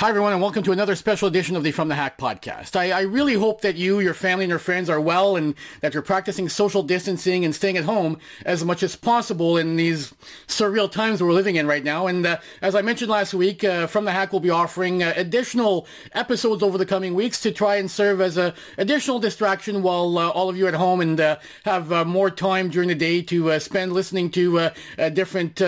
Hi, everyone, and welcome to another special edition of the From the Hack podcast. I, I, really hope that you, your family, and your friends are well and that you're practicing social distancing and staying at home as much as possible in these surreal times we're living in right now. And uh, as I mentioned last week, uh, From the Hack will be offering uh, additional episodes over the coming weeks to try and serve as an additional distraction while uh, all of you at home and uh, have uh, more time during the day to spend listening to different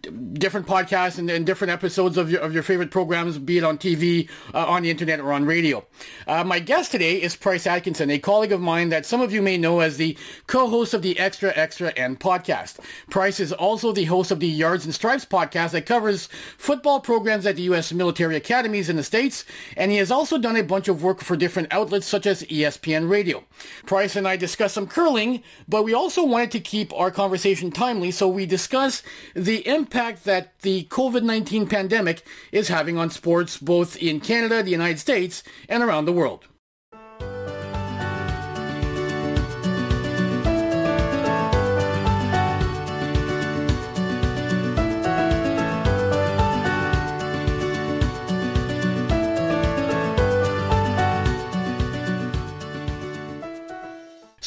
different podcasts and, and, different episodes of your, of your favorite programs, be it on TV, uh, on the internet, or on radio. Uh, my guest today is Price Atkinson, a colleague of mine that some of you may know as the co-host of the Extra Extra End podcast. Price is also the host of the Yards and Stripes podcast that covers football programs at the U.S. military academies in the States, and he has also done a bunch of work for different outlets such as ESPN Radio. Price and I discussed some curling, but we also wanted to keep our conversation timely, so we discuss the impact impact that the COVID 19 pandemic is having on sports both in Canada, the United States, and around the world.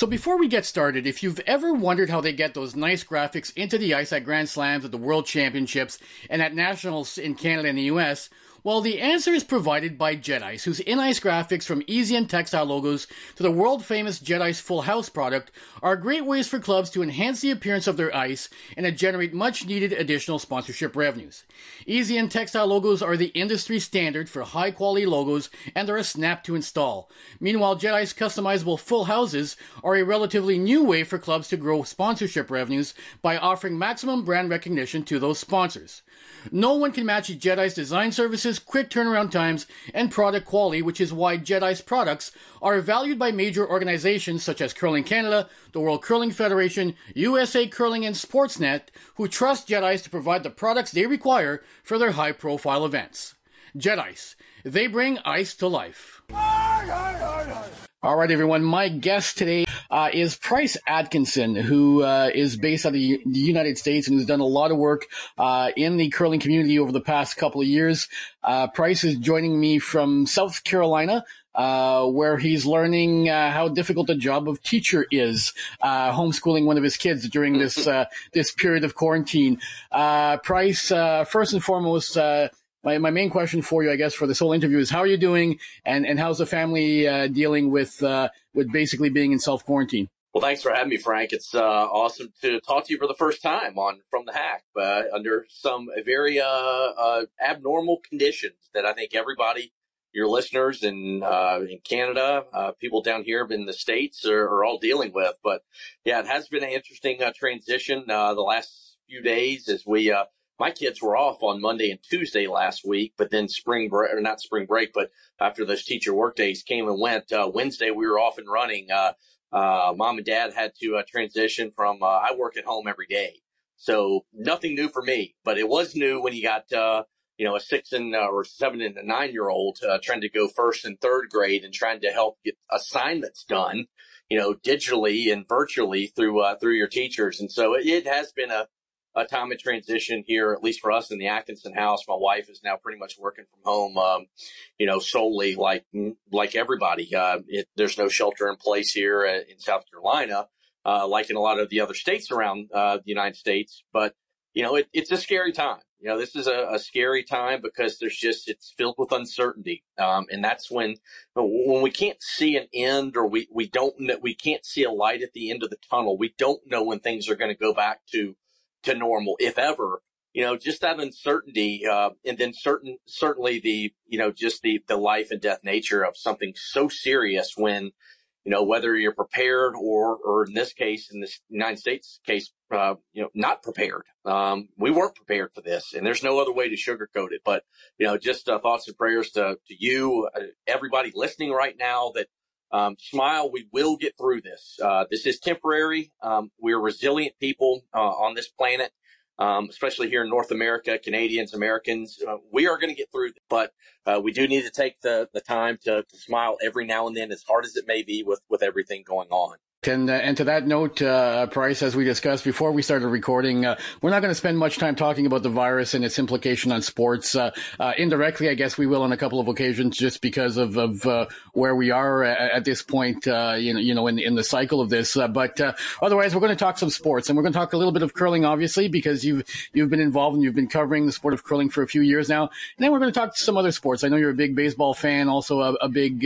So before we get started, if you've ever wondered how they get those nice graphics into the ice at Grand Slams, at the World Championships, and at Nationals in Canada and the US, well, the answer is provided by Jet Ice, whose in-ice graphics from easy and textile logos to the world-famous Jet Ice Full House product are great ways for clubs to enhance the appearance of their ice and to generate much-needed additional sponsorship revenues. Easy and textile logos are the industry standard for high-quality logos and are a snap to install. Meanwhile, Jet Ice customizable full houses are a relatively new way for clubs to grow sponsorship revenues by offering maximum brand recognition to those sponsors. No one can match Jet Ice design services, quick turnaround times, and product quality, which is why Jet Ice products are valued by major organizations such as Curling Canada, the World Curling Federation, USA Curling, and Sportsnet, who trust Jet Ice to provide the products they require for their high profile events. Jet Ice, they bring ice to life. All right, everyone. My guest today uh, is Price Atkinson, who uh, is based out of the United States and has done a lot of work uh, in the curling community over the past couple of years. Uh, Price is joining me from South Carolina. Uh, where he's learning uh, how difficult the job of teacher is, homeschooling one of his kids during this this period of quarantine. Price, first and foremost, my, my main question for you, I guess, for this whole interview is how are you doing, and, and how's the family uh, dealing with uh, with basically being in self quarantine? Well, thanks for having me, Frank. It's uh, awesome to talk to you for the first time on From the Hack uh, under some very uh, uh, abnormal conditions that I think everybody, your listeners in in Canada, people down here in the states are, are, all dealing with. But yeah, it has been an interesting transition the last few days as we my kids were off on Monday and Tuesday last week, but then spring break, or not spring break, but after those teacher work days came and went, uh, Wednesday we were off and running. Uh, uh, mom and dad had to uh, transition from, uh, I work at home every day. So nothing new for me, but it was new when you got, uh, you know, a six and or seven and a nine year old trying to go first and third grade and trying to help get assignments done, you know, digitally and virtually through through your teachers. And so it, it has been a a time of transition here, at least for us in the Atkinson house. My wife is now pretty much working from home, um, you know, solely like like everybody. Uh, it, there's no shelter in place here in South Carolina, uh, like in a lot of the other states around uh, the United States. But you know, it, it's a scary time. You know, this is a, a, scary time because there's just it's filled with uncertainty, um, and that's when when we can't see an end or we we don't we can't see a light at the end of the tunnel. We don't know when things are going to go back to to normal, if ever. You know, just that uncertainty, uh, and then certain, certainly the, you know, just the, the life and death nature of something so serious when, you know, whether you're prepared or, or in this case, in this United States case, uh, you know, not prepared. Um, we weren't prepared for this and there's no other way to sugarcoat it. But, you know, just uh, thoughts and prayers to, to you, uh, everybody listening right now that, um, smile. We will get through this. Uh, this is temporary. Um, we're resilient people uh, on this planet, um, especially here in North America, Canadians, Americans. Uh, we are going to get through, but uh, we do need to take the, the time to, to, smile every now and then, as hard as it may be with, with everything going on. And, uh, and to that note, uh, Price, as we discussed before we started recording, uh, we're not going to spend much time talking about the virus and its implication on sports. Uh, uh, indirectly, I guess we will on a couple of occasions, just because of, of uh, where we are at, at this point, you know, you know, in in the cycle of this. but otherwise, we're going to talk some sports, and we're going to talk a little bit of curling, obviously, because you've you've been involved and you've been covering the sport of curling for a few years now. And then we're going to talk some other sports. I know you're a big baseball fan, also a, a big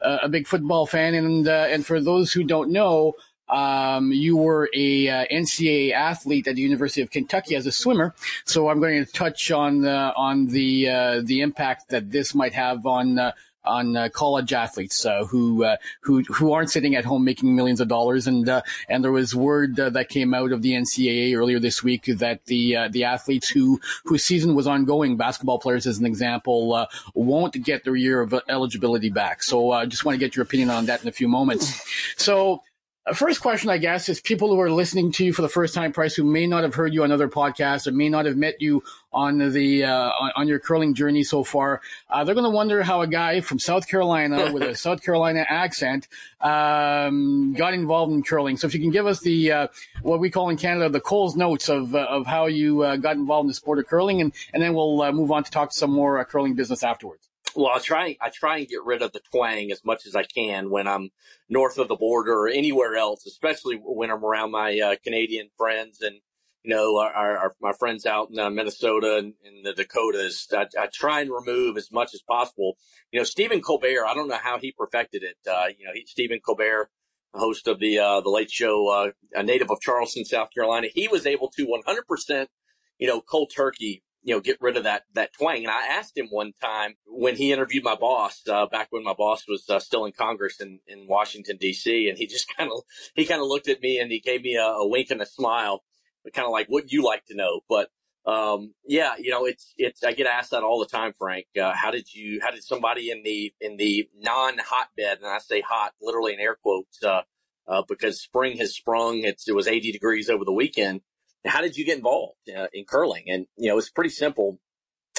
a big football fan, and uh, and for those who don't know, um, you were a uh, NCAA athlete at the University of Kentucky as a swimmer. So I'm going to touch on on the uh, the impact that this might have on uh, on uh, college athletes uh, who uh, who who aren't sitting at home making millions of dollars. And uh, and there was word uh, that came out of the NCAA earlier this week that the uh, the athletes who whose season was ongoing, basketball players as an example, won't get their year of eligibility back. So I just want to get your opinion on that in a few moments. So First question, I guess, is people who are listening to you for the first time, Price, who may not have heard you on other podcasts or may not have met you on the uh, on, on, your curling journey so far. Uh, they're going to wonder how a guy from South Carolina with a South Carolina accent um, got involved in curling. So, if you can give us the uh, what we call in Canada the Coles notes of uh, of how you uh, got involved in the sport of curling, and and then we'll uh, move on to talk some more curling business afterwards. Well, I try I try and get rid of the twang as much as I can when I'm north of the border or anywhere else, especially when I'm around my uh, Canadian friends and you know our, our my friends out in uh, Minnesota and, and, the Dakotas. I, I, try and remove as much as possible. You know, Stephen Colbert. I don't know how he perfected it. Uh, you know, he, Stephen Colbert, host of the uh, the Late Show, uh, a native of Charleston, South Carolina. He was able to 100 percent you know, cold turkey you know, get rid of that, that twang. And I asked him one time when he interviewed my boss, uh, back when my boss was uh, still in Congress in, in Washington, D.C. And he just kind of, he kind of looked at me and he gave me a, a wink and a smile, kind of like, what you like to know? But, um, yeah, you know, it's, it's, I get asked that all the time, Frank. Uh, how did you, how did somebody in the, in the non hotbed, and I say hot literally in air quotes, uh, uh, because spring has sprung. It's, it was 80 degrees over the weekend how did you get involved uh, in curling? And, you know, it's pretty simple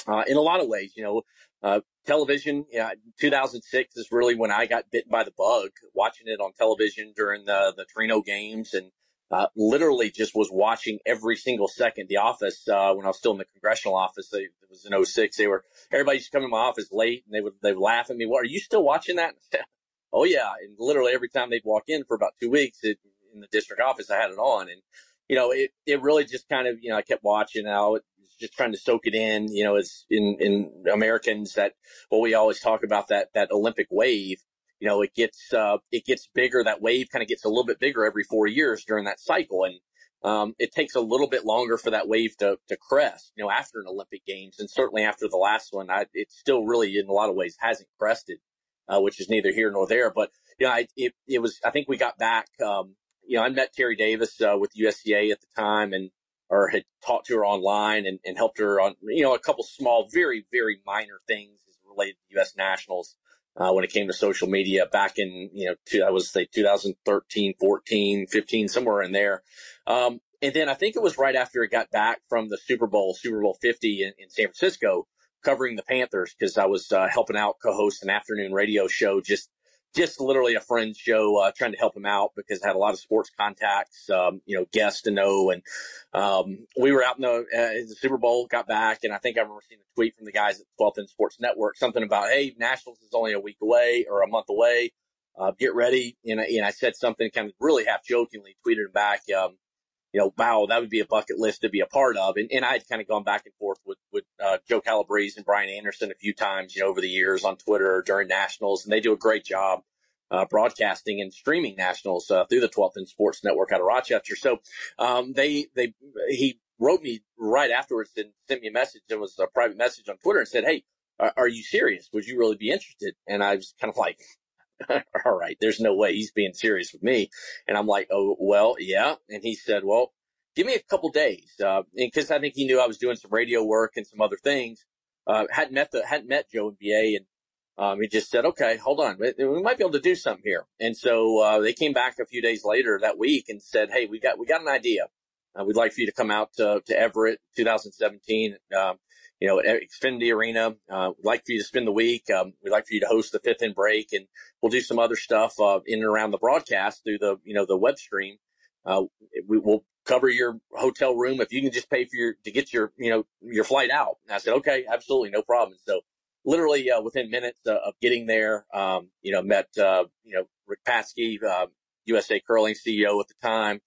uh, in a lot of ways. You know, uh, television, yeah, 2006 is really when I got bitten by the bug, watching it on television during the, the Torino games and uh, literally just was watching every single second. The office, uh, when I was still in the congressional office, they, it was in 06, they were, everybody used to come to my office late and they would, they would laugh at me. What, are you still watching that? oh yeah. And literally every time they'd walk in for about two weeks it, in the district office, I had it on. And you know, it, it really just kind of, you know, I kept watching was just trying to soak it in, you know, as in, in Americans that, well, we always talk about that, that Olympic wave, you know, it gets, uh, it gets bigger. That wave kind of gets a little bit bigger every four years during that cycle. And, um, it takes a little bit longer for that wave to, to crest, you know, after an Olympic games. And certainly after the last one, I, it still really in a lot of ways hasn't crested, uh, which is neither here nor there. But, you know, I, it, it was, I think we got back, um, you know, I met Terry Davis uh, with USCA at the time and, or had talked to her online and, and helped her on, you know, a couple small, very, very minor things related to U.S. nationals. Uh, when it came to social media back in, you know, two, I was say 2013, 14, 15, somewhere in there. Um, and then I think it was right after it got back from the Super Bowl, Super Bowl 50 in, in San Francisco, covering the Panthers because I was uh, helping out co-host an afternoon radio show just just literally a friend's show, uh, trying to help him out because I had a lot of sports contacts, um, you know, guests to know. And, um, we were out in the, uh, the Super Bowl, got back, and I think I remember seeing a tweet from the guys at 12th End Sports Network, something about, Hey, Nationals is only a week away or a month away. Uh, get ready. And I, and I said something kind of really half jokingly, tweeted him back, um, you know, wow, that would be a bucket list to be a part of. And, and I had kind of gone back and forth with, with, uh, Joe Calabrese and Brian Anderson a few times, you know, over the years on Twitter during nationals. And they do a great job, uh, broadcasting and streaming nationals, uh, through the 12th End Sports Network out of Rochester. So, um, they, they, he wrote me right afterwards and sent me a message. It was a private message on Twitter and said, Hey, are you serious? Would you really be interested? And I was kind of like, all right, there's no way he's being serious with me. And I'm like, oh, well, yeah. And he said, well, give me a couple days. Uh, cause I think he knew I was doing some radio work and some other things. Uh, hadn't met the, hadn't met Joe and BA and, um, he just said, okay, hold on. We might be able to do something here. And so, uh, they came back a few days later that week and said, Hey, we got, we got an idea. Uh, we'd like for you to come out to, to Everett 2017. Um, you know, at Xfinity Arena. Uh, we'd like for you to spend the week. Um, we'd like for you to host the fifth and break, and we'll do some other stuff uh, in and around the broadcast through the you know the web stream. Uh, we will cover your hotel room if you can just pay for your to get your you know your flight out. And I said, okay, absolutely, no problem. So literally uh, within minutes uh, of getting there, um, you know, met uh, you know Rick Patzke, USA Curling CEO at the time.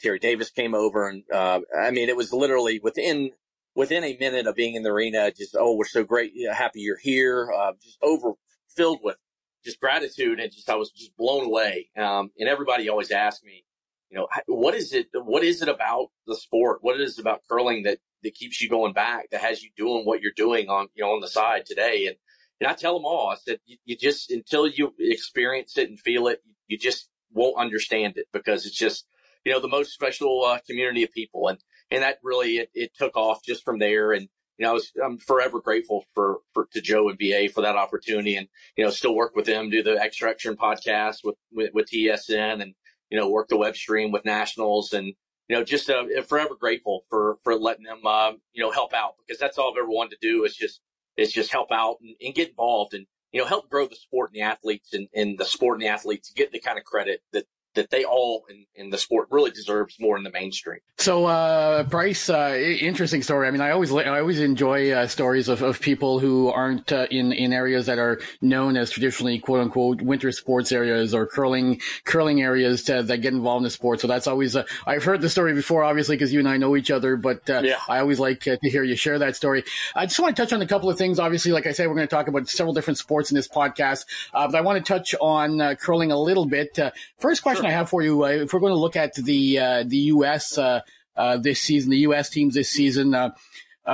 Terry Davis came over, and I mean, it was literally within within a minute of being in the arena, just, oh, we're so great. Happy you're here. Uh, just over filled with just gratitude. And just, I was just blown away. Um, and everybody always asks me, you know, what is it, what is it about the sport? What is it about curling that, that keeps you going back, that has you doing what you're doing on, you know, on the side today? And, and I tell them all, I said, you, you just, until you experience it and feel it, you just won't understand it because it's just, you know, the most special uh, community of people. And, and that really it, it took off just from there. And you know, I was, I'm forever grateful for, for to Joe and BA for that opportunity, and you know, still work with them, do the Extraction podcast with, with with TSN, and you know, work the web stream with Nationals, and you know, just uh, forever grateful for for letting them uh, you know help out because that's all I've ever wanted to do is just is just help out and, and get involved and you know help grow the sport and the athletes and, and the sport and the athletes get the kind of credit that that they all in, in the sport really deserves more in the mainstream. So, uh, Bryce, uh, interesting story. I mean, I always I always enjoy uh, stories of, of people who aren't uh, in in areas that are known as traditionally quote unquote winter sports areas or curling curling areas to, that get involved in the sport. So that's always uh, I've heard the story before, obviously, because you and I know each other. But uh, yeah. I always like to hear you share that story. I just want to touch on a couple of things. Obviously, like I said, we're going to talk about several different sports in this podcast, but I want to touch on curling a little bit. first question. Sure question I have for you, uh, if we're going to look at the uh, the U.S. Uh, uh, this season, the U.S. teams this season, uh,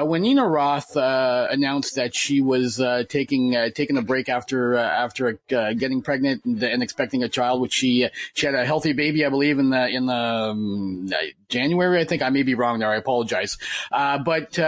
when Nina Roth announced that she was taking taking a break after after getting pregnant and, and, expecting a child, which she she had a healthy baby, I believe, in the in the um, January. I think I may be wrong there. I apologize, but.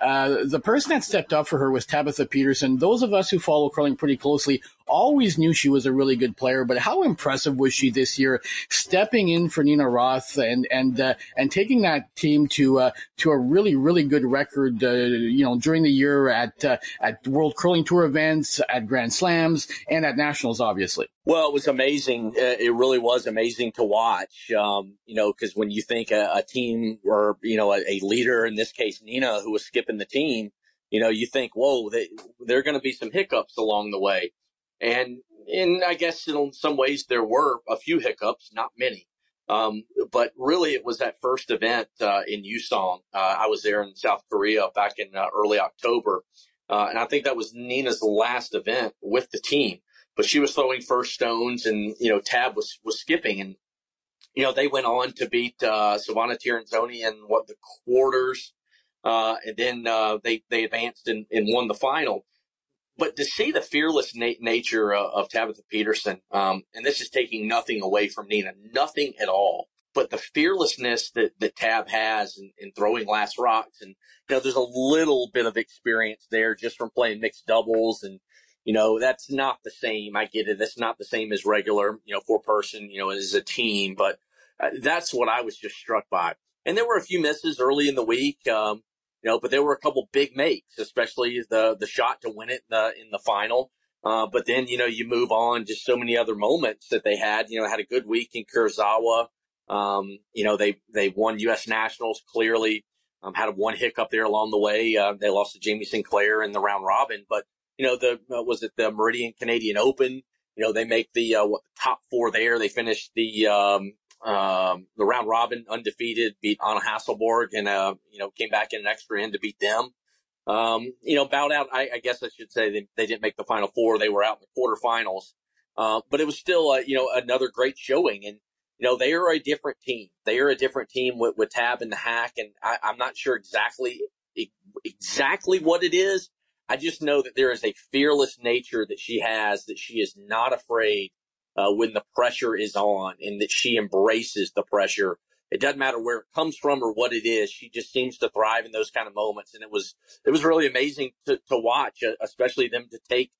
Uh, the person that stepped up for her was Tabitha Peterson. Those of us who follow curling pretty closely always knew she was a really good player, but how impressive was she this year, stepping in for Nina Roth and and uh, and taking that team to uh, to a really really good record, uh, you know, during the year at uh, at World Curling Tour events, at Grand Slams, and at Nationals, obviously. Well, it was amazing. Uh, it really was amazing to watch. Um, you know, because when you think a, a, team or you know a, a, leader, in this case Nina, who was skipping the team, you know, you think, whoa, they, there are going to be some hiccups along the way. And, and I guess in some ways there were a few hiccups, not many. Um, but really it was that first event, uh, in Yuseong. Uh, I was there in South Korea back in uh, early October. Uh, and I think that was Nina's last event with the team, but she was throwing first stones and, you know, Tab was, was skipping and, you know, they went on to beat, uh, Silvana Tirinzoni in what the quarters. Uh, and then, uh, they, they advanced and, and won the final. But to see the fearless na- nature of, of Tabitha Peterson, um, and this is taking nothing away from Nina, nothing at all, but the fearlessness that, that Tab has in, in throwing last rocks. And, you know, there's a little bit of experience there just from playing mixed doubles. And, you know, that's not the same. I get it. That's not the same as regular, you know, four person, you know, as a team. But uh, that's what I was just struck by. And there were a few misses early in the week. Um, you know, but there were a couple big makes, especially the the shot to win it in the in the final. Uh, but then you know you move on, just so many other moments that they had. You know, had a good week in Karuizawa. Um, you know, they they won U.S. Nationals clearly. Um, had one hiccup there along the way. Uh, they lost to Jamie Sinclair in the round robin, but you know the uh, was it the Meridian Canadian Open? You know, they make the uh, what, top four there. They finished the um, um, the round robin undefeated, beat Anna Hasselborg and, uh, you know, came back in an extra end to beat them. Um, you know, bowed out. I, I guess I should say they, they, didn't make the final four. They were out in the quarterfinals. Uh, but it was still, uh, you know, another great showing. And, you know, they are a different team. They are a different team with, with Tab and the Hack. And I, I'm not sure exactly, exactly what it is. I just know that there is a fearless nature that she has, that she is not afraid uh, when the pressure is on and that she embraces the pressure. It doesn't matter where it comes from or what it is. She just seems to thrive in those kind of moments. And it was, it was really amazing to, to watch, uh, especially them to take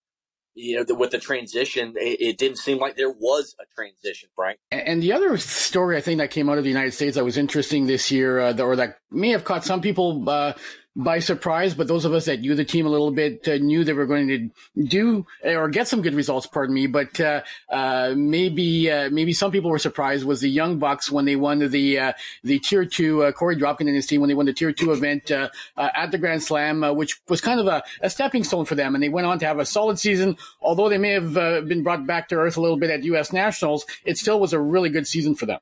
you know, the, with the transition, it, it, didn't seem like there was a transition, Frank. And the other story I think that came out of the United States that was interesting this year, uh, or that may have caught some people uh, by surprise, but those of us that knew the team a little bit uh, knew they were going to do or get some good results. Pardon me, but uh, uh, maybe uh, maybe some people were surprised was the Young Bucks when they won the uh, the Tier Two. Uh, Korey Dropkin and his team when they won the Tier Two event at the Grand Slam, which was kind of a, a, stepping stone for them, and they went on to have a solid season. Although they may have been brought back to earth a little bit at U.S. Nationals, it still was a really good season for them.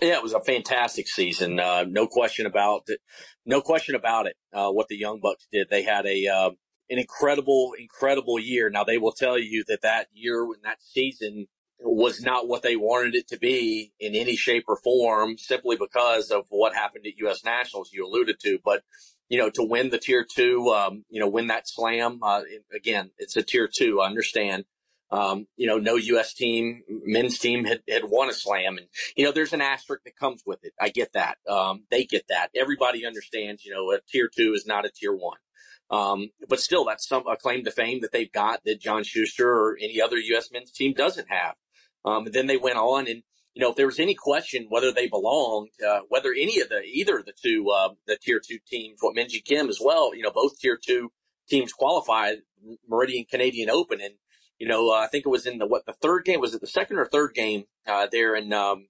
Yeah, it was a fantastic season. Uh, no question about it. No question about it. Uh, what the Young Bucks did, they had a uh, an incredible, incredible year. Now they will tell you that that year and that season was not what they wanted it to be in any shape or form, simply because of what happened at U.S. Nationals. You alluded to, but you know, to win the tier two, um, you know, win that slam. Uh, again, it's a tier two. I understand. Um, you know, no U.S. team, men's team had, had won a slam. And, you know, there's an asterisk that comes with it. I get that. Um, they get that. Everybody understands, you know, a tier two is not a tier one. Um, but still, that's some a claim to fame that they've got that John Schuster or any other U.S. men's team doesn't have. Um, and then they went on and, you know, if there was any question whether they belonged, uh, whether any of the, either of the two, uh, the tier two teams, what Minjee Kim as well, you know, both tier two teams qualified Meridian Canadian Open. And, you know, uh, I think it was in the what the third game was it the second or third game uh, there in um,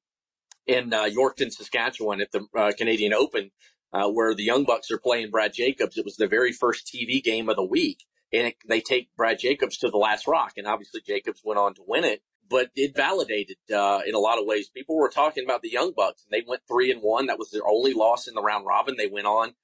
in uh, Yorkton, Saskatchewan at the uh, Canadian Open, uh, where the Young Bucks are playing Brad Jacobs. It was the very first TV game of the week, and it, they take Brad Jacobs to the last rock, and obviously Jacobs went on to win it. But it validated uh, in a lot of ways. People were talking about the Young Bucks, and they went three and one. That was their only loss in the round robin. They went on,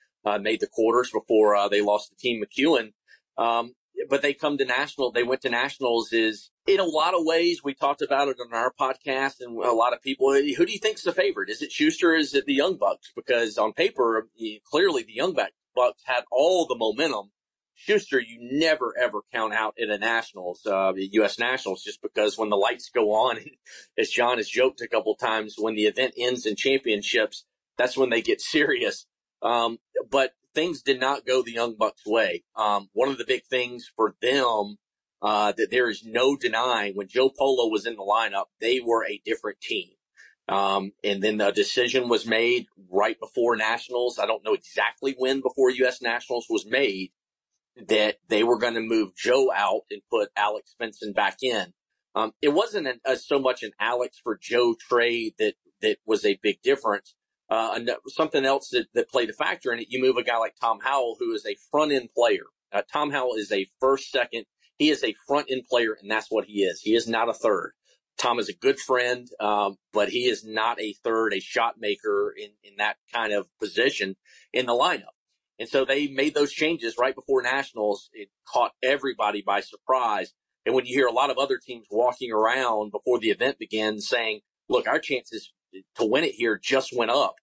made the quarters before they lost to Team McEwen. Um, but they come to national. They went to nationals is in a lot of ways. We talked about it on our podcast and a lot of people, who do you think's the favorite? Is it Schuster? Is it the Young Bucks? Because on paper, clearly the Young Bucks had all the momentum. Schuster, you never ever count out at a nationals, uh, U.S. nationals, just because when the lights go on, as John has joked a couple times, when the event ends in championships, that's when they get serious. Um, but things did not go the Young Bucks' way. Um, one of the big things for them uh, that there is no denying when Joe Polo was in the lineup, they were a different team. Um, and then the decision was made right before nationals. I don't know exactly when before U.S. nationals was made that they were going to move Joe out and put Alex Fenson back in. Um, it wasn't an, uh, so much an Alex for Joe trade that that was a big difference. Uh, something else that, that played a factor in it, you move a guy like Tom Howell, who is a front end player. Uh, Tom Howell is a first, second. He is a front end player, and that's what he is. He is not a third. Tom is a good friend, um, but he is not a third, a shot maker in, in that kind of position in the lineup. And so they made those changes right before nationals. It caught everybody by surprise. And when you hear a lot of other teams walking around before the event begins saying, look, our chances to win it here just went up.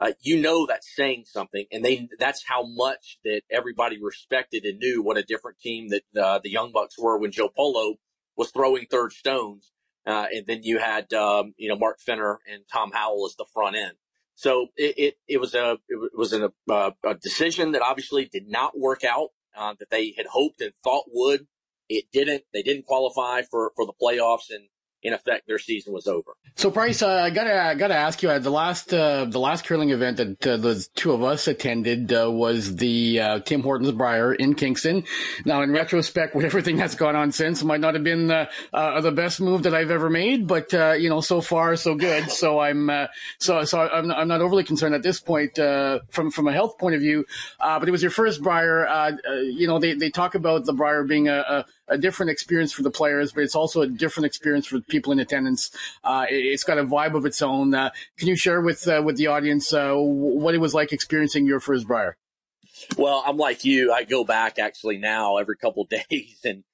Uh, you know that's saying something, and they that's how much that everybody respected and knew what a different team that uh, the Young Bucks were when Joe Polo was throwing third stones, uh, and then you had um, you know Mark Fenner and Tom Howell as the front end. So it it, it was a it was an, a, uh, a decision that obviously did not work out uh, that they had hoped and thought would. It didn't. They didn't qualify for for the playoffs, and in effect, their season was over. So, Bryce, uh, I gotta I gotta ask you. Uh, the last uh, the last curling event that uh, the two of us attended uh, was the uh, Tim Hortons Brier in Kingston. Now, in retrospect, with everything that's gone on since, might not have been the best move that I've ever made, but you know, so far so good. So I'm so so I'm, I'm not overly concerned at this point from from a health point of view. but it was your first Brier. you know, they they talk about the Brier being a, a a different experience for the players, but it's also a different experience for people in attendance. Uh, it, has got a vibe of its own. Uh, can you share with uh, with the audience uh, what it was like experiencing your first Brier? Well, I'm like you. I go back actually now every couple days and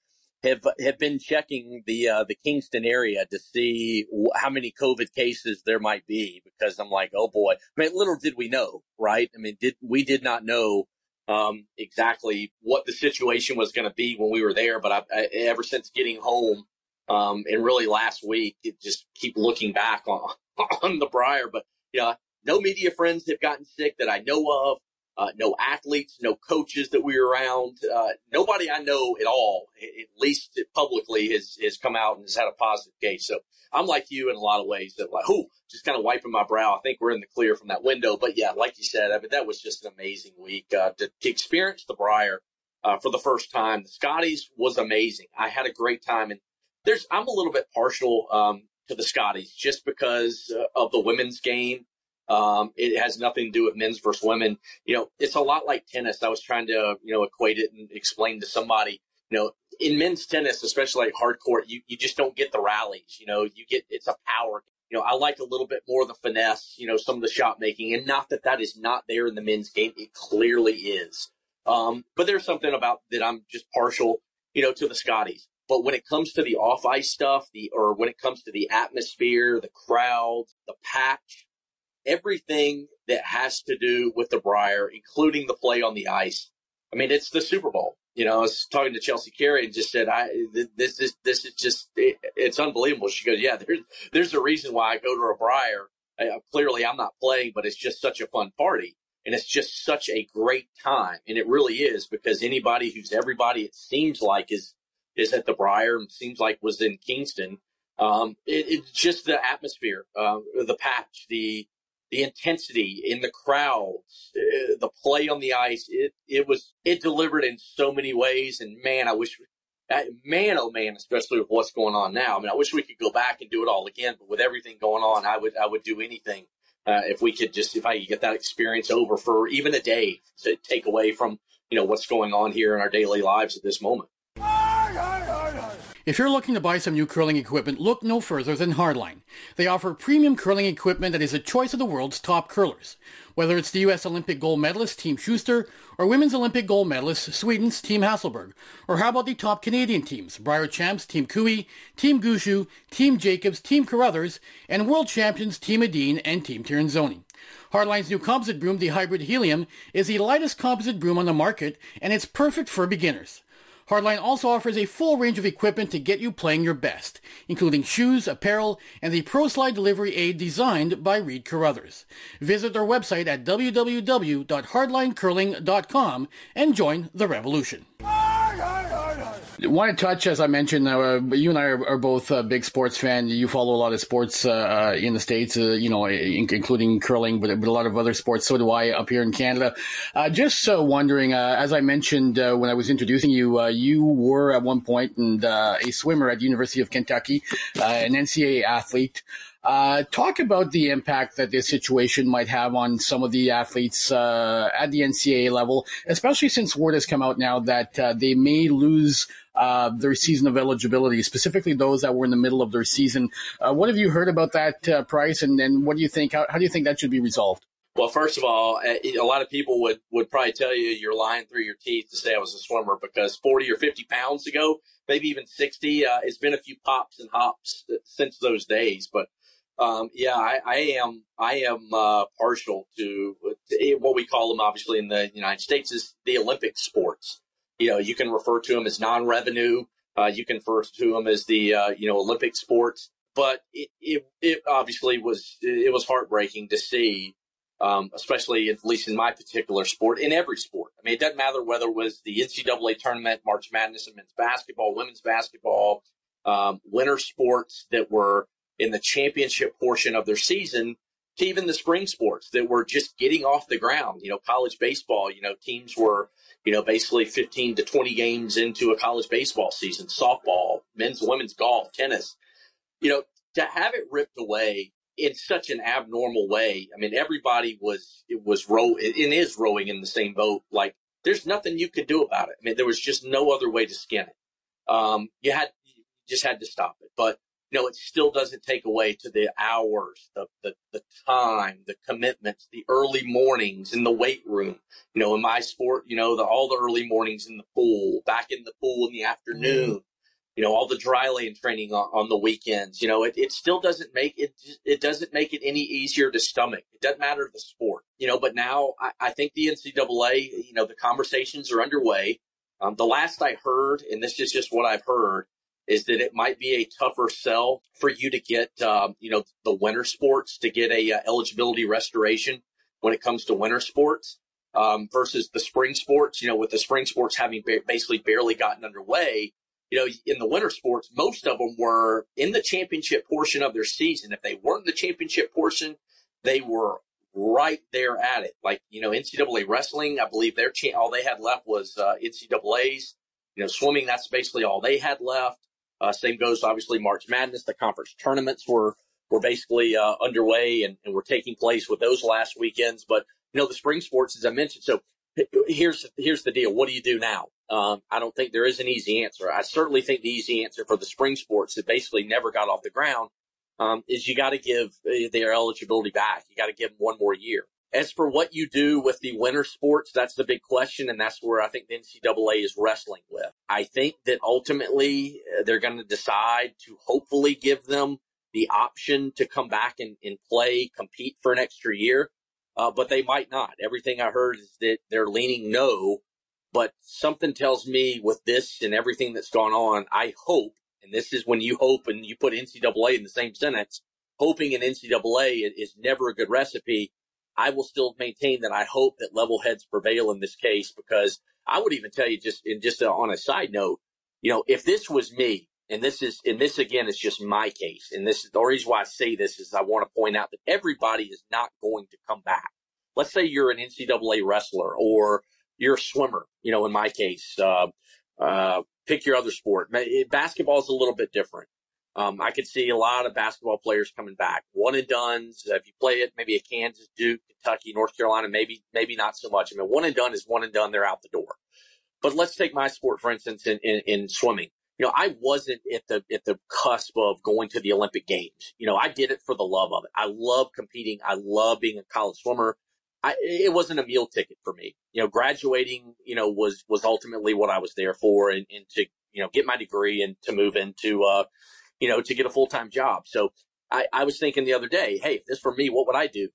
have have been checking the uh, the Kingston area to see how many COVID cases there might be because I'm like, oh boy. I mean, little did we know, right? I mean, did we did not know um, exactly what the situation was going to be when we were there. But I, I, ever since getting home, um, and really last week, it just keep looking back on, on the Brier. But, you know, no media friends have gotten sick that I know of. Uh, no athletes, no coaches that we were around. Uh, nobody I know at all, at least publicly, has, has come out and has had a positive case. So I'm like you in a lot of ways that like, who just kind of wiping my brow. I think we're in the clear from that window. But yeah, like you said, I mean, that was just an amazing week uh, to, to, experience the Brier uh, for the first time. The Scotties was amazing. I had a great time. And there's, I'm a little bit partial um, to the Scotties just because uh, of the women's game. Um, it has nothing to do with men's versus women. You know, it's a lot like tennis. I was trying to, you know, equate it and explain to somebody, you know, in men's tennis, especially like hard court, you, you just don't get the rallies. You know, you get, it's a power. You know, I like a little bit more of the finesse, you know, some of the shot making and not that that is not there in the men's game. It clearly is. Um, but there's something about that I'm just partial, you know, to the Scotties. But when it comes to the off ice stuff, the, or when it comes to the atmosphere, the crowd, the patch, everything that has to do with the Brier, including the play on the ice. I mean, it's the Super Bowl. You know, I was talking to Chelsea Carey and just said, "I this is this is just it, it's unbelievable." She goes, "Yeah, there's there's a reason why I go to a Brier. I, clearly, I'm not playing, but it's just such a fun party, and it's just such a great time, and it really is because anybody who's everybody, it seems like is is at the Brier and seems like was in Kingston. Um, it, it's just the atmosphere, uh, the patch, the the intensity in the crowds, uh, the play on the ice. It it was it delivered in so many ways. And man, I wish, man, oh man, especially with what's going on now. I mean, I wish we could go back and do it all again. But with everything going on, I would I would do anything uh, if we could just if I could get that experience over for even a day to take away from you know what's going on here in our daily lives at this moment. If you're looking to buy some new curling equipment, look no further than Hardline. They offer premium curling equipment that is a choice of the world's top curlers. Whether it's the U.S. Olympic gold medalist Team Schuster or Women's Olympic gold medalist Sweden's Team Hasselborg, or how about the top Canadian teams, Brier Champs Team Koe, Team Gushue, Team Jacobs, Team Carruthers, and World Champions Team Edin and Team Tirinzoni. Hardline's new composite broom, the Hybrid Helium, is the lightest composite broom on the market, and it's perfect for beginners. Hardline also offers a full range of equipment to get you playing your best, including shoes, apparel, and the Pro Slide delivery aid designed by Reed Carruthers. Visit their website at www.hardlinecurling.com and join the revolution want to touch, as I mentioned, uh, you and I are, are both uh, big sports fans. You follow a lot of sports uh, uh in the states, uh, you know, including curling, but, but, a lot of other sports. So do I up here in Canada. Uh, just wondering, as I mentioned when I was introducing you, you were at one point and a swimmer at the University of Kentucky, an NCAA athlete. Uh, talk about the impact that this situation might have on some of the athletes uh, at the NCAA level, especially since word has come out now that uh, they may lose uh, their season of eligibility, specifically those that were in the middle of their season. Uh, what have you heard about that uh, price, and, then what do you think? How, how do you think that should be resolved? Well, first of all, a lot of people would, would probably tell you you're lying through your teeth to say I was a swimmer because 40 or 50 pounds ago, maybe even 60, uh, it's been a few pops and hops since those days. But um, yeah, I, I, am. I am uh, partial to, to, what we call them, obviously in the United States, is the Olympic sports. You know, you can refer to them as non-revenue. Uh, you can refer to them as the uh, you know Olympic sports. But it, it, it obviously was it was heartbreaking to see, um, especially at least in my particular sport, in every sport. I mean, it doesn't matter whether it was the NCAA tournament, March Madness, and men's basketball, women's basketball, um, winter sports that were in the championship portion of their season to even the spring sports that were just getting off the ground. You know, college baseball, you know, teams were, you know, basically 15 to 20 games into a college baseball season, softball, men's, women's golf, tennis. You know, to have it ripped away in such an abnormal way. I mean, everybody was, it was row, it is rowing in the same boat. Like there's nothing you could do about it. I mean, there was just no other way to skin it. Um, you had, you just had to stop it. But you know, it still doesn't take away to the hours, the, the, the time, the commitments, the early mornings in the weight room. You know, in my sport, you know, the, all the early mornings in the pool, back in the pool in the afternoon, mm-hmm. you know, all the dry land training on, on the weekends. You know, it, it still doesn't make it, it doesn't make it any easier to stomach. It doesn't matter the sport, you know, but now I, I think the NCAA, you know, the conversations are underway. Um, the last I heard, and this is just what I've heard, is that it might be a tougher sell for you to get, um, you know, the winter sports to get a uh, eligibility restoration when it comes to winter sports. um, versus the spring sports. You know, with the spring sports having ba- basically barely gotten underway, you know, in the winter sports, most of them were in the championship portion of their season. If they weren't in the championship portion, they were right there at it. Like, you know, NCAA wrestling, I believe their cha- all they had left was uh, NCAA's. You know, swimming, that's basically all they had left. Uh, same goes, obviously, March Madness. The conference tournaments were were basically uh, underway and, and were taking place with those last weekends. But you know, the spring sports, as I mentioned. So here's here's the deal. What do you do now? Um, I don't think there is an easy answer. I certainly think the easy answer for the spring sports that basically never got off the ground um, is you got to give uh, their eligibility back. You got to give them one more year. As for what you do with the winter sports, that's the big question, and that's where I think the NCAA is wrestling with. I think that ultimately uh, they're going to decide to hopefully give them the option to come back and, and play, compete for an extra year, uh, but they might not. Everything I heard is that they're leaning no, but something tells me with this and everything that's gone on, I hope, and this is when you hope and you put NCAA in the same sentence, hoping an NCAA is never a good recipe. I will still maintain that I hope that level heads prevail in this case because I would even tell you just in just a, on a side note, you know, if this was me, and this is, and this again is just my case, and this is the reason why I say this is I want to point out that everybody is not going to come back. Let's say you're an NCAA wrestler or you're a swimmer, you know, in my case, uh, uh, pick your other sport. Basketball is a little bit different. Um, I could see a lot of basketball players coming back, one and done's. If you play it, maybe a Kansas, Duke, Kentucky, North Carolina, maybe maybe not so much. I mean, one and done is one and done; they're out the door. But let's take my sport, for instance, in, in, in swimming. You know, I wasn't at the at the cusp of going to the Olympic Games. You know, I did it for the love of it. I love competing. I love being a college swimmer. I, it wasn't a meal ticket for me. You know, graduating, you know, was was ultimately what I was there for, and, and to you know get my degree and to move into uh, you know, to get a full time job. So I, I was thinking the other day, hey, if this were me, what would I do?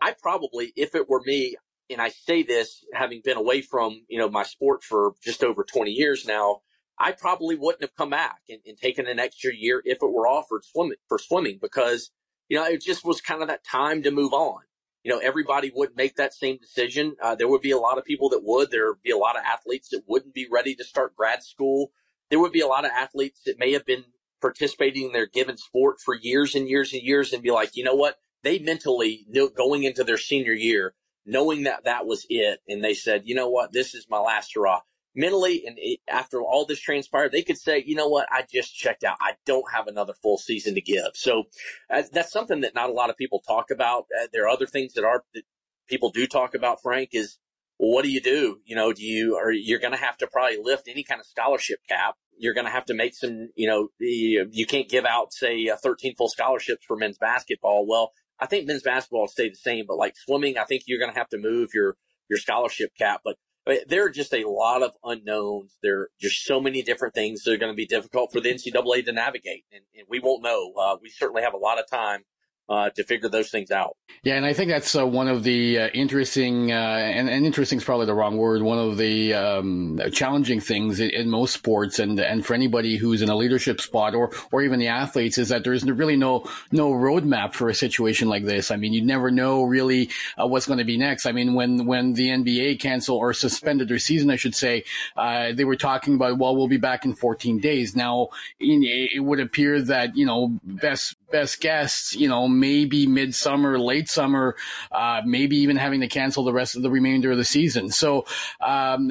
I probably, if it were me, and I say this having been away from, you know, my sport for just over 20 years now, I probably wouldn't have come back and, and taken an extra year if it were offered swimming for swimming because, you know, it just was kind of that time to move on. You know, everybody would make that same decision. Uh, there would be a lot of people that would. There would be a lot of athletes that wouldn't be ready to start grad school. There would be a lot of athletes that may have been participating in their given sport for years and years and years and be like, you know what? They mentally knew going into their senior year, knowing that that was it. And they said, you know what? This is my last hurrah. Mentally, and it, after all this transpired, they could say, you know what? I just checked out. I don't have another full season to give. So uh, that's something that not a lot of people talk about. Uh, there are other things that are that people do talk about. Frank is what do you do? You know, do you, are you're going to have to probably lift any kind of scholarship cap you're going to have to make some, you know, you can't give out, say, 13 full scholarships for men's basketball. Well, I think men's basketball will stay the same, but like swimming, I think you're going to have to move your, your scholarship cap. But there are just a lot of unknowns. There are just so many different things that are going to be difficult for the NCAA to navigate, and, and we won't know. Uh, we certainly have a lot of time uh, to figure those things out. Yeah, and I think that's uh, one of the uh, interesting, uh, and, and, interesting is probably the wrong word, one of the um, challenging things in, in, most sports, and and for anybody who's in a leadership spot or or even the athletes, is that there's really no no roadmap for a situation like this. I mean, you never know really uh, what's going to be next. I mean, when when the NBA canceled or suspended their season, I should say, uh, they were talking about, well, we'll be back in 14 days. Now, it would appear that you know best best guess, you know maybe midsummer, late summer, uh, maybe even having to cancel the rest of the remainder of the season. So, um,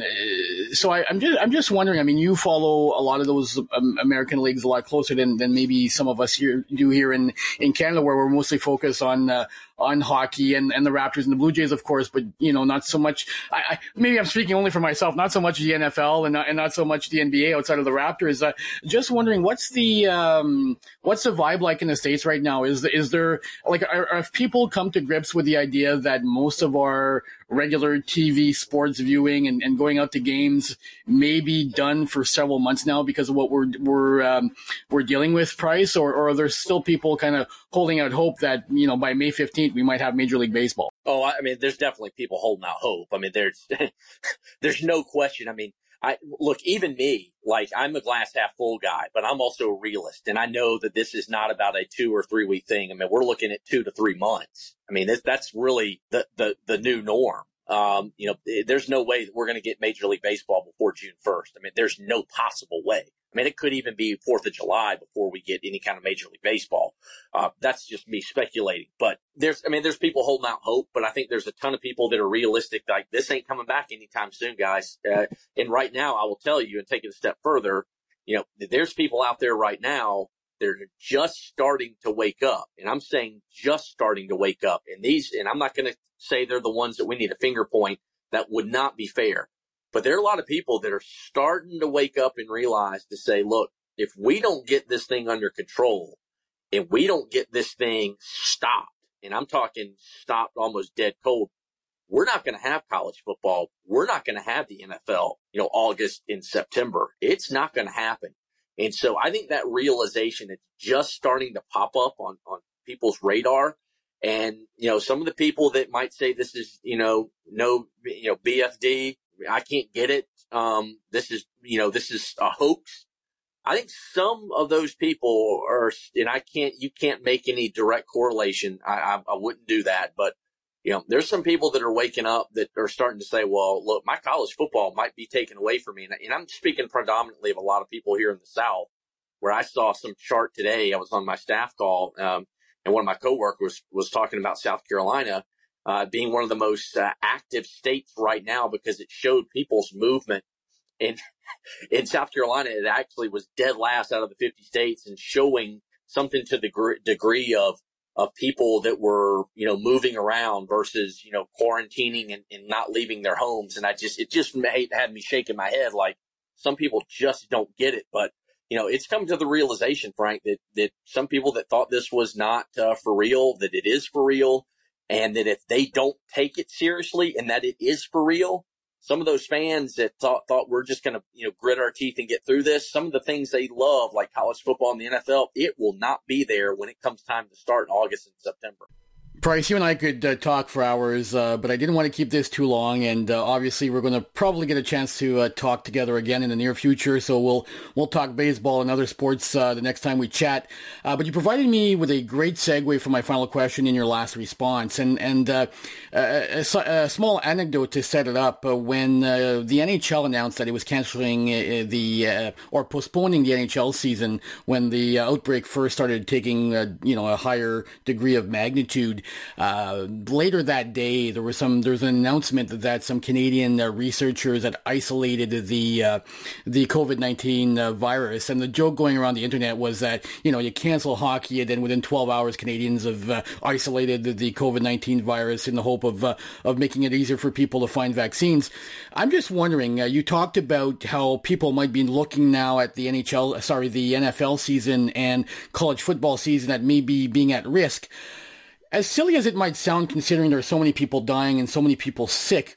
so I, am just I'm just wondering. I mean, you follow a lot of those um, American leagues a lot closer than, than maybe some of us here do here in in Canada, where we're mostly focused on uh, on hockey and, and the Raptors and the Blue Jays, of course, but you know, not so much. I, I maybe I'm speaking only for myself, not so much the NFL and not, and not so much the NBA outside of the Raptors. Uh, just wondering, what's the um, what's the vibe like in the states right now? Is is there like are, are people come to grips with the idea that most of our regular TV sports viewing and, and going out to games may be done for several months now because of what we're we're um, we're dealing with, Price, or, or are there still people kind of holding out hope that you know by May fifteenth we might have Major League Baseball? Oh, I mean, there's definitely people holding out hope. I mean, there's there's no question. I mean, I look, even me, like I'm a glass half full guy, but I'm also a realist. And I know that this is not about a two or three week thing. I mean, we're looking at two to three months. I mean, that's really the, the, the new norm. Um, you know, there's no way that we're going to get Major League Baseball before June 1st. I mean, there's no possible way. I mean, it could even be 4th of July before we get any kind of Major League Baseball. Uh, that's just me speculating. But there's, I mean, there's people holding out hope, but I think there's a ton of people that are realistic. Like, this ain't coming back anytime soon, guys. Uh, and right now, I will tell you and take it a step further, you know, there's people out there right now that are just starting to wake up. And I'm saying just starting to wake up. And these, and I'm not going to say they're the ones that we need a finger point. That would not be fair. But there are a lot of people that are starting to wake up and realize to say, look, if we don't get this thing under control and we don't get this thing stopped, and I'm talking stopped almost dead cold, we're not going to have college football. We're not going to have the NFL, you know, August and September. It's not going to happen. And so I think that realization is just starting to pop up on, on people's radar. And, you know, some of the people that might say this is, you know, no, you know, BFD, I can't get it. Um, this is, you know, this is a hoax. I think some of those people are, and I can't, you can't make any direct correlation. I, I, I wouldn't do that, but you know, there's some people that are waking up that are starting to say, well, look, my college football might be taken away from me. And, I'm speaking predominantly of a lot of people here in the South where I saw some chart today. I was on my staff call, um, and one of my coworkers was talking about South Carolina uh, being one of the most uh, active states right now because it showed people's movement. And in South Carolina, it actually was dead last out of the 50 states and showing something to the gr- degree of of people that were, you know, moving around versus, you know, quarantining and, and not leaving their homes. And I just, it just made, had me shaking my head like some people just don't get it. But, you know, it's come to the realization, Frank, that, that some people that thought this was not uh, for real, that it is for real and that if they don't take it seriously and that it is for real, some of those fans that thought thought we're just going to you know grit our teeth and get through this, some of the things they love, like college football and the NFL, it will not be there when it comes time to start in August and September. Price, you and I could uh, talk for hours, uh, but I didn't want to keep this too long. And uh, obviously, we're going to probably get a chance to uh, talk together again in the near future. So we'll we'll talk baseball and other sports uh, the next time we chat. Uh, but you provided me with a great segue for my final question in your last response, and and a, a, small anecdote to set it up. when the NHL announced that it was canceling the or postponing the NHL season when the outbreak first started taking you know a higher degree of magnitude. Uh, later that day, there was some there was an announcement that, that some Canadian uh, researchers had isolated the uh, the COVID nineteen uh, virus, and the joke going around the internet was that you know you cancel hockey, and then within twelve hours, Canadians have uh, isolated the COVID nineteen virus in the hope of of making it easier for people to find vaccines. I'm just wondering. you talked about how people might be looking now at the NHL, sorry, the NFL season and college football season that may be being at risk as silly as it might sound considering there are so many people dying and so many people sick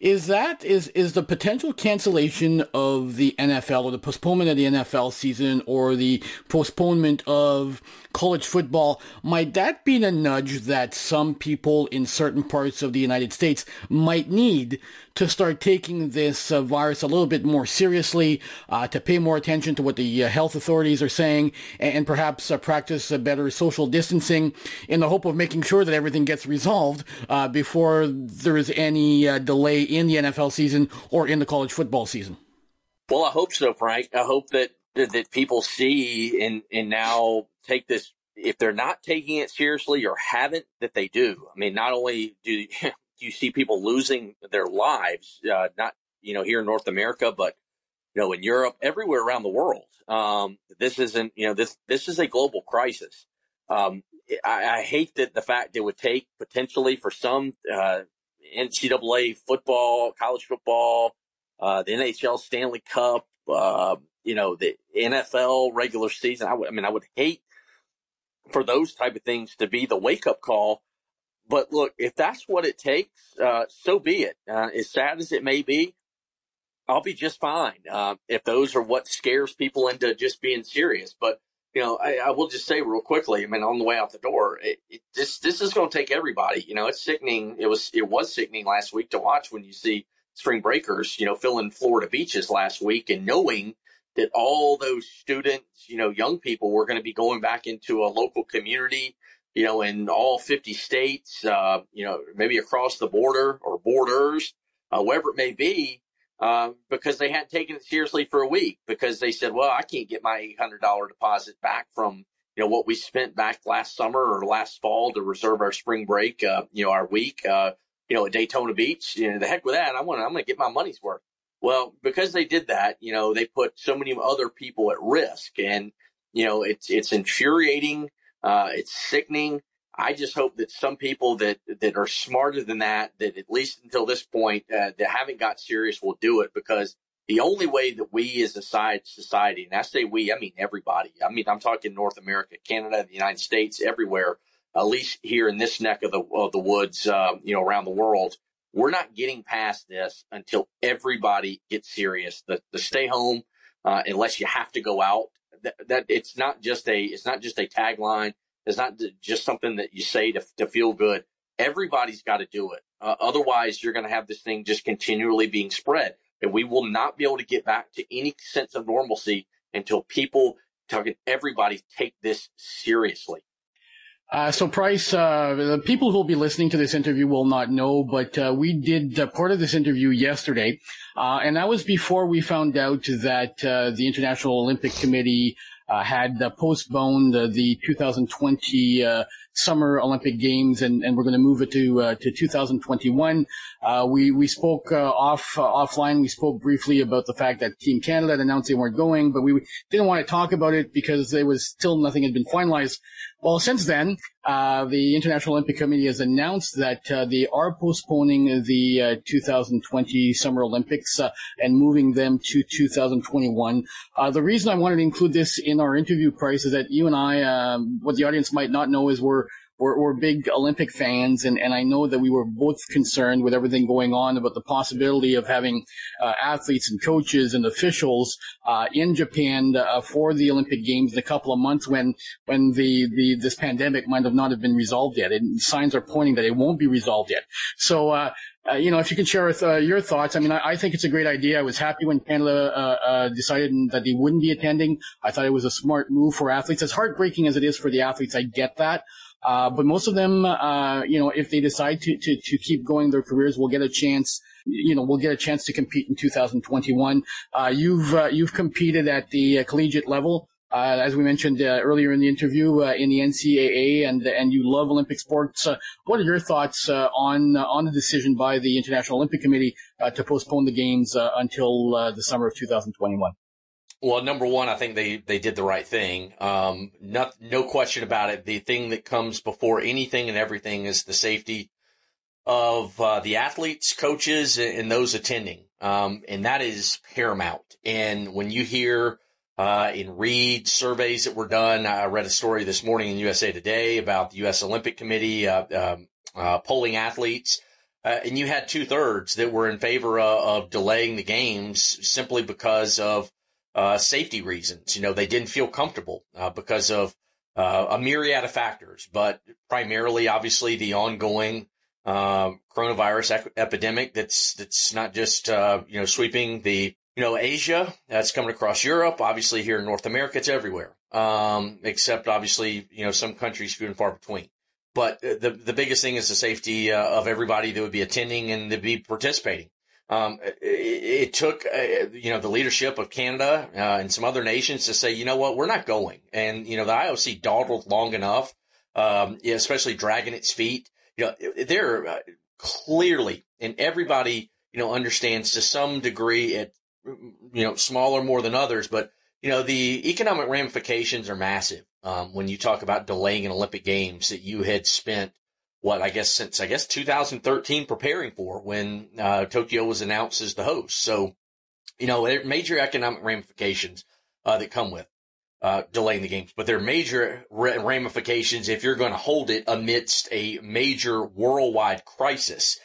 is that is is the potential cancellation of the NFL or the postponement of the NFL season or the postponement of college football might that be a nudge that some people in certain parts of the United States might need to start taking this uh, virus a little bit more seriously, uh, to pay more attention to what the uh, health authorities are saying, and, and perhaps uh, practice better social distancing in the hope of making sure that everything gets resolved uh, before there is any uh, delay in the NFL season or in the college football season. Well, I hope so, Frank. I hope that that people see and and now take this if they're not taking it seriously or haven't that they do. I mean, not only do you see people losing their lives, uh, not you know here in North America, but you know in Europe, everywhere around the world. Um, this isn't you know this this is a global crisis. Um, I, I, hate that the fact it would take potentially for some uh, NCAA football, college football, uh, the NHL Stanley Cup, uh, you know, the NFL regular season. I, w- I mean, I would hate for those type of things to be the wake up call. But look, if that's what it takes, uh, so be it. Uh, as sad as it may be, I'll be just fine. Uh, if those are what scares people into just being serious. But you know, I, I, will just say real quickly. I mean, on the way out the door, it, it, this this is going to take everybody. You know, it's sickening. It was it was sickening last week to watch when you see spring breakers, you know, filling Florida beaches last week, and knowing that all those students, you know, young people were going to be going back into a local community, you know, in all 50 states, uh, you know, maybe across the border or borders, uh, wherever it may be, uh, because they hadn't taken it seriously for a week because they said, well, I can't get my $800 deposit back from, you know, what we spent back last summer or last fall to reserve our spring break, uh, you know, our week, uh, you know, at Daytona Beach. You know, the heck with that. I want I'm going to get my money's worth. Well, because they did that, you know, they put so many other people at risk and, you know, it's, it's infuriating. Uh, it's sickening. I just hope that some people that that are smarter than that, that at least until this point, uh, that haven't got serious, will do it because the only way that we as a society, and I say we, I mean everybody. I mean I'm talking North America, Canada, the United States, everywhere. At least here in this neck of the of the woods, uh, you know, around the world, we're not getting past this until everybody gets serious. The the stay home, uh, unless you have to go out. That, that it's not just a it's not just a tagline it's not just something that you say to, to feel good. Everybody's got to do it. Uh, otherwise, you're going to have this thing just continually being spread. And we will not be able to get back to any sense of normalcy until people, talking everybody, take this seriously. Uh, so, Price, uh, the people who will be listening to this interview will not know, but uh, we did uh, part of this interview yesterday, uh, and that was before we found out that uh, the International Olympic Committee had uh, postponed uh, the 2020 uh, Summer Olympic Games, and, and we're going to move it to uh, to 2021. Uh, we we spoke off offline. We spoke briefly about the fact that Team Canada had announced they weren't going, but we didn't want to talk about it because there was still nothing had been finalized. Well, since then, uh, the International Olympic Committee has announced that uh, they are postponing the uh, 2020 Summer Olympics uh, and moving them to 2021. Uh, the reason I wanted to include this in our interview, Price, is that you and I, um, what the audience might not know is we're we're, we're big Olympic fans, and, and I know that we were both concerned with everything going on about the possibility of having uh, athletes and coaches and officials uh, in Japan uh, for the Olympic Games in a couple of months when when the, the this pandemic might have not have been resolved yet. And signs are pointing that it won't be resolved yet. So. Uh, uh, you know, if you can share with, uh, your thoughts. I mean, I, I, think it's a great idea. I was happy when Canada uh, uh, decided that they wouldn't be attending. I thought it was a smart move for athletes. As heartbreaking as it is for the athletes, I get that. Uh, but most of them, uh, you know, if they decide to, to, to keep going their careers, will get a chance, you know, will get a chance to compete in 2021. Uh, you've, uh, you've competed at the uh, collegiate level. as we mentioned earlier in the interview, in the NCAA, and and you love Olympic sports. what are your thoughts on on the decision by the International Olympic Committee to postpone the games until the summer of 2021? Well, number one, I think they, they did the right thing. Um, not, no question about it. The thing that comes before anything and everything is the safety of uh, the athletes, coaches, and those attending. Um, and that is paramount. And when you hear uh, and read surveys that were done, I read a story this morning in USA Today about the U.S. Olympic Committee uh, um, uh, polling athletes. Uh, and you had two thirds that were in favor of, of delaying the games simply because of uh, safety reasons. You know, they didn't feel comfortable uh, because of uh, a myriad of factors, but primarily, obviously, the ongoing um, coronavirus ec- epidemic that's that's not just uh, you know sweeping the you know Asia, that's coming across Europe. Obviously, here in North America, it's everywhere, um, except obviously you know some countries few and far between. But the the biggest thing is the safety uh, of everybody that would be attending and to be participating. Um, it, it, took, uh, you know, the leadership of Canada uh, and some other nations to say, you know what, we're not going. And, you know, the IOC dawdled long enough, um, especially dragging its feet. You know, they're uh, clearly, and everybody, you know, understands to some degree at, you know, smaller more than others, but, you know, the economic ramifications are massive. Um, when you talk about delaying an Olympic Games that you had spent what I guess since I guess 2013 preparing for when uh, Tokyo was announced as the host. So, you know, major economic ramifications uh, that come with uh, delaying the games, but there are major ramifications if you're going to hold it amidst a major worldwide crisis.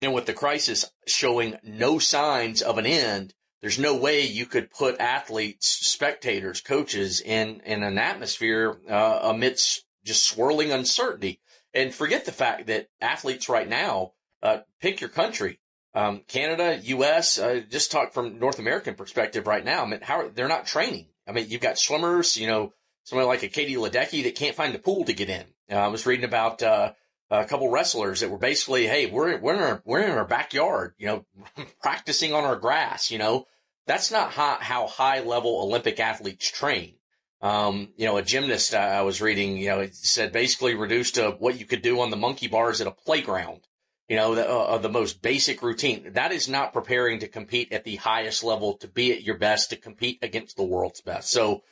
And with the crisis showing no signs of an end, there's no way you could put athletes, spectators, coaches in in an atmosphere uh, amidst just swirling uncertainty. And forget the fact that athletes right now, uh, pick your country. Um, Canada, U.S., uh, just talk from North American perspective right now. I mean, how they're not training. I mean, you've got swimmers, you know, somebody like a Katie Ledecky that can't find the pool to get in. Uh, I was reading about uh, a couple wrestlers that were basically, hey, we're we're in our, we're in our backyard, you know, practicing on our grass. You know, that's not how, how high level Olympic athletes train. Um, you know, a gymnast I was reading, you know, it said basically reduced to what you could do on the monkey bars at a playground. You know, the, uh, the most basic routine. That is not preparing to compete at the highest level, to be at your best, to compete against the world's best. So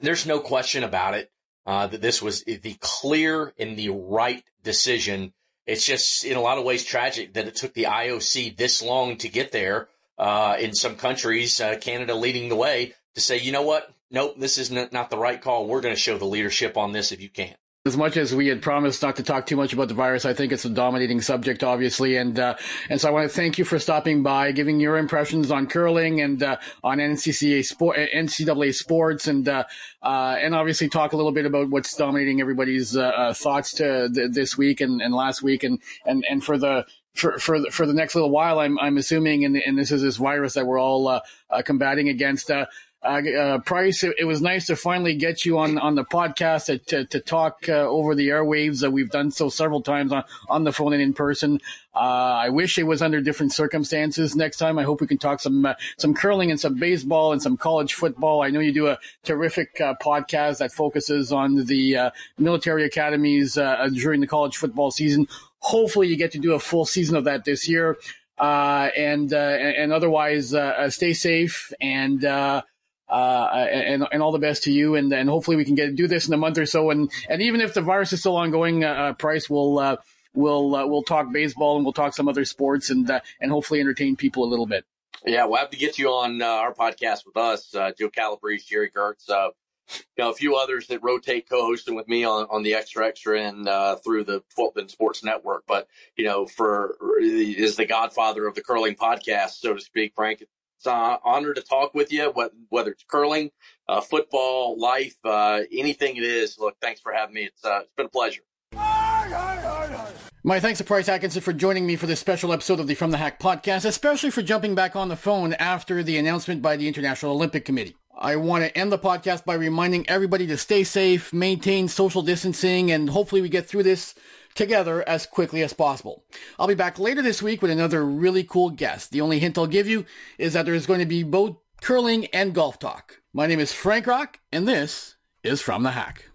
there's no question about it uh, that this was the clear and the right decision. It's just in a lot of ways tragic that it took the IOC this long to get there. Uh, in some countries, uh, Canada leading the way to say, you know what? Nope, this is not the right call. We're going to show the leadership on this if you can as much as we had promised not to talk too much about the virus, I think it's a dominating subject, obviously, and uh, and so I want to thank you for stopping by, giving your impressions on curling and uh, on NCCA sport, NCAA sports, and uh, uh, and obviously talk a little bit about what's dominating everybody's uh, uh, thoughts to th- this week and, and last week, and and and for the for for for the next little while, I'm I'm assuming, and, and this is this virus that we're all uh, uh, combating against. Uh, uh, uh, Price, it, it, was nice to finally get you on, on the podcast to, to, to talk uh, over the airwaves. that we've done so several times on, on the phone and in person. Uh, I wish it was under different circumstances next time. I hope we can talk some uh, some curling and some baseball and some college football. I know you do a terrific uh, podcast that focuses on the uh, military academies during the college football season. Hopefully, you get to do a full season of that this year. and and otherwise, stay safe and uh, and, and all the best to you. And, and hopefully we can get do this in a month or so. And, and even if the virus is still ongoing, uh, uh Price will, uh, we'll, uh, we'll talk baseball and we'll talk some other sports and, uh, and hopefully entertain people a little bit. Yeah, we'll have to get you on uh, our podcast with us, uh, Joe Calabrese, Jerry Gertz, uh, you know, a few others that rotate co-hosting with me on, on the Extra Extra End uh, through the 12th Sports Network. But, you know, for is the godfather of the curling podcast, so to speak, Frank. It's an uh, honor to talk with you, whether it's curling, uh, football, life, uh, anything it is. Look, thanks for having me. It's, uh, it's been a pleasure. My thanks to Price Atkinson for joining me for this special episode of the From the Hack podcast, especially for jumping back on the phone after the announcement by the International Olympic Committee. I want to end the podcast by reminding everybody to stay safe, maintain social distancing, and hopefully we get through this together as quickly as possible. I'll be back later this week with another really cool guest. The only hint I'll give you is that there is going to be both curling and golf talk. My name is Frank Rock, and this is From the Hack.